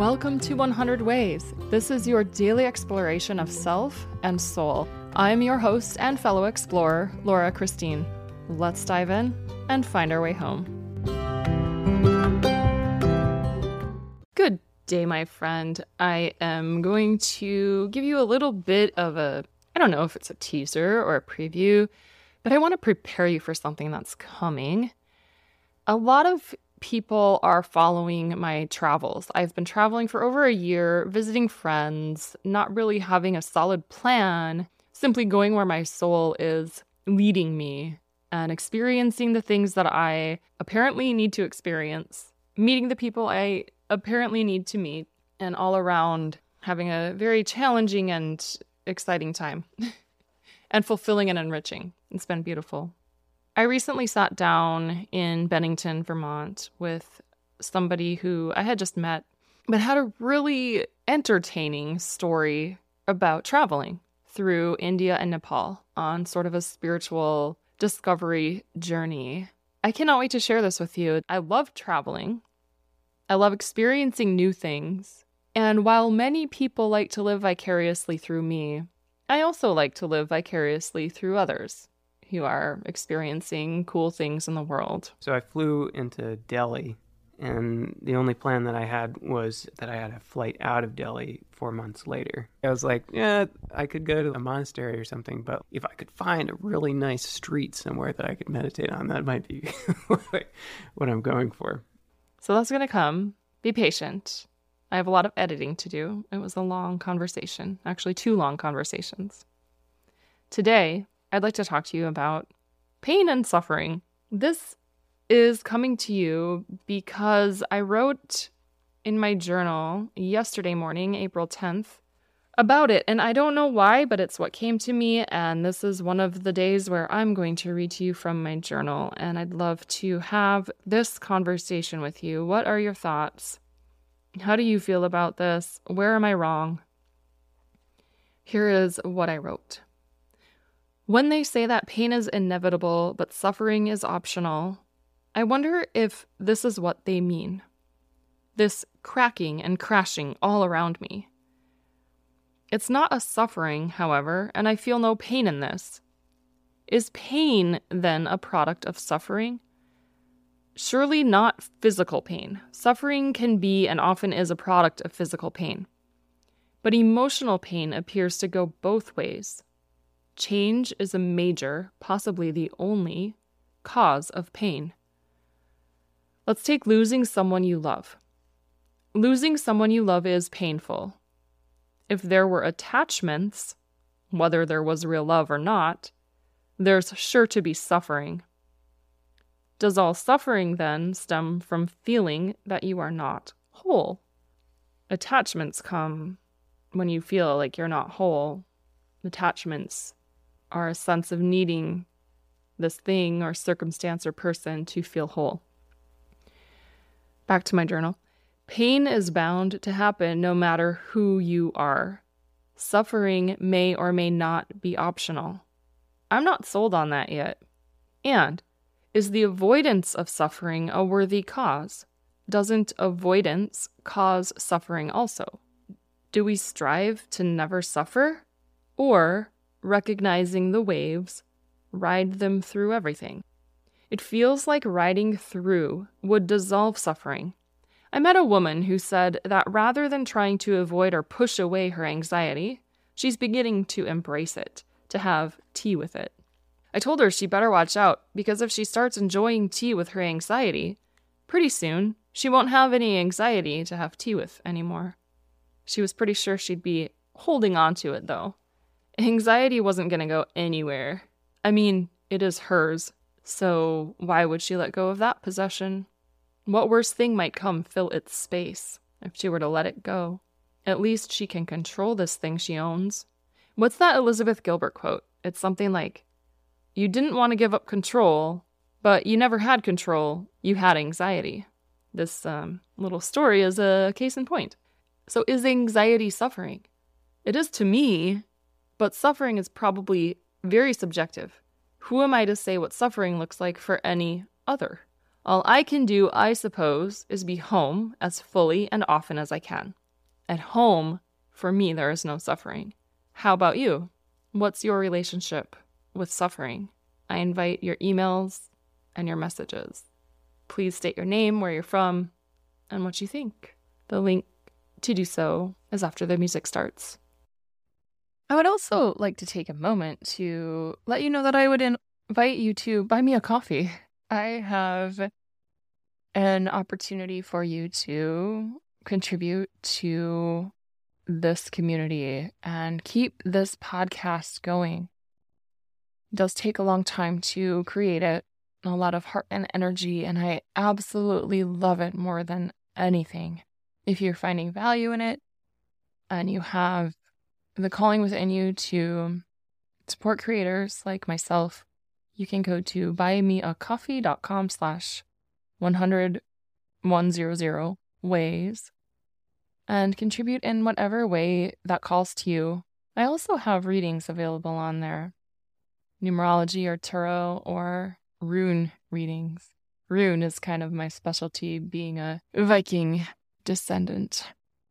Welcome to 100 Ways. This is your daily exploration of self and soul. I'm your host and fellow explorer, Laura Christine. Let's dive in and find our way home. Good day, my friend. I am going to give you a little bit of a, I don't know if it's a teaser or a preview, but I want to prepare you for something that's coming. A lot of people are following my travels. I've been traveling for over a year, visiting friends, not really having a solid plan, simply going where my soul is leading me and experiencing the things that I apparently need to experience, meeting the people I apparently need to meet, and all around having a very challenging and exciting time and fulfilling and enriching. It's been beautiful. I recently sat down in Bennington, Vermont with somebody who I had just met, but had a really entertaining story about traveling through India and Nepal on sort of a spiritual discovery journey. I cannot wait to share this with you. I love traveling. I love experiencing new things. And while many people like to live vicariously through me, I also like to live vicariously through others who are experiencing cool things in the world. So I flew into Delhi, and the only plan that I had was that I had a flight out of Delhi four months later. I was like, yeah, I could go to a monastery or something, but if I could find a really nice street somewhere that I could meditate on, that might be what I'm going for. So that's going to come. Be patient. I have a lot of editing to do. It was a long conversation, actually, two long conversations. Today, I'd like to talk to you about pain and suffering. This is coming to you because I wrote in my journal yesterday morning, April 10th, about it. And I don't know why, but it's what came to me. And this is one of the days where I'm going to read to you from my journal. And I'd love to have this conversation with you. What are your thoughts? How do you feel about this? Where am I wrong? Here is what I wrote. When they say that pain is inevitable but suffering is optional, I wonder if this is what they mean. This cracking and crashing all around me. It's not a suffering, however, and I feel no pain in this. Is pain then a product of suffering? Surely not physical pain. Suffering can be and often is a product of physical pain. But emotional pain appears to go both ways. Change is a major, possibly the only, cause of pain. Let's take losing someone you love. Losing someone you love is painful. If there were attachments, whether there was real love or not, there's sure to be suffering. Does all suffering then stem from feeling that you are not whole? Attachments come when you feel like you're not whole. Attachments a sense of needing this thing or circumstance or person to feel whole. Back to my journal. Pain is bound to happen no matter who you are. Suffering may or may not be optional. I'm not sold on that yet. And is the avoidance of suffering a worthy cause? Doesn't avoidance cause suffering also? Do we strive to never suffer? Or recognizing the waves, ride them through everything. It feels like riding through would dissolve suffering. I met a woman who said that rather than trying to avoid or push away her anxiety, she's beginning to embrace it, to have tea with it. I told her she better watch out because if she starts enjoying tea with her anxiety, pretty soon she won't have any anxiety to have tea with anymore. She was pretty sure she'd be holding on to it though, Anxiety wasn't going to go anywhere. I mean, it is hers, so why would she let go of that possession? What worse thing might come fill its space if she were to let it go? At least she can control this thing she owns. What's that Elizabeth Gilbert quote? It's something like, You didn't want to give up control, but you never had control. You had anxiety. This um, little story is a case in point. So, is anxiety suffering? It is to me, but suffering is probably very subjective. Who am I to say what suffering looks like for any other? All I can do, I suppose, is be home as fully and often as I can. At home, for me, there is no suffering. How about you? What's your relationship with suffering? I invite your emails and your messages. Please state your name, where you're from, and what you think. The link to do so is after the music starts. I would also like to take a moment to let you know that I would invite you to buy me a coffee. I have an opportunity for you to contribute to this community and keep this podcast going. It does take a long time to create it, a lot of heart and energy, and I absolutely love it more than anything. If you're finding value in it and you have the calling within you to support creators like myself, you can go to buymeacoffee.com slash 100 100 ways and contribute in whatever way that calls to you. I also have readings available on there numerology or tarot or rune readings. Rune is kind of my specialty, being a Viking descendant.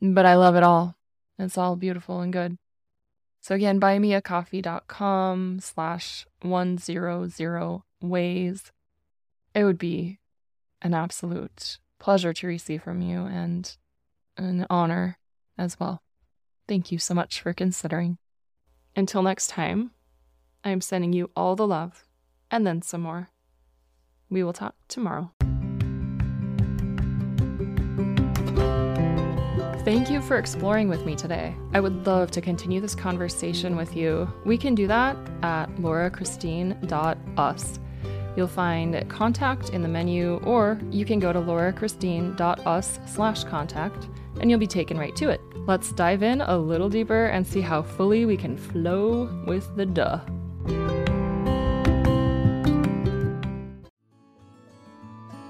But I love it all. It's all beautiful and good. So again, buymeacoffee.com slash 100 ways. It would be an absolute pleasure to receive from you and an honor as well. Thank you so much for considering. Until next time, I am sending you all the love and then some more. We will talk tomorrow. Thank you for exploring with me today. I would love to continue this conversation with you. We can do that at laurachristine.us. You'll find contact in the menu, or you can go to laurachristine.us slash contact and you'll be taken right to it. Let's dive in a little deeper and see how fully we can flow with the duh.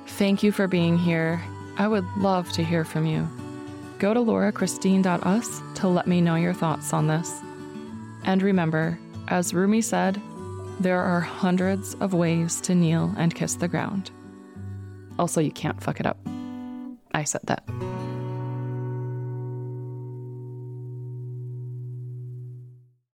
Thank you for being here. I would love to hear from you. Go to laurachristine.us to let me know your thoughts on this. And remember, as Rumi said, there are hundreds of ways to kneel and kiss the ground. Also, you can't fuck it up. I said that.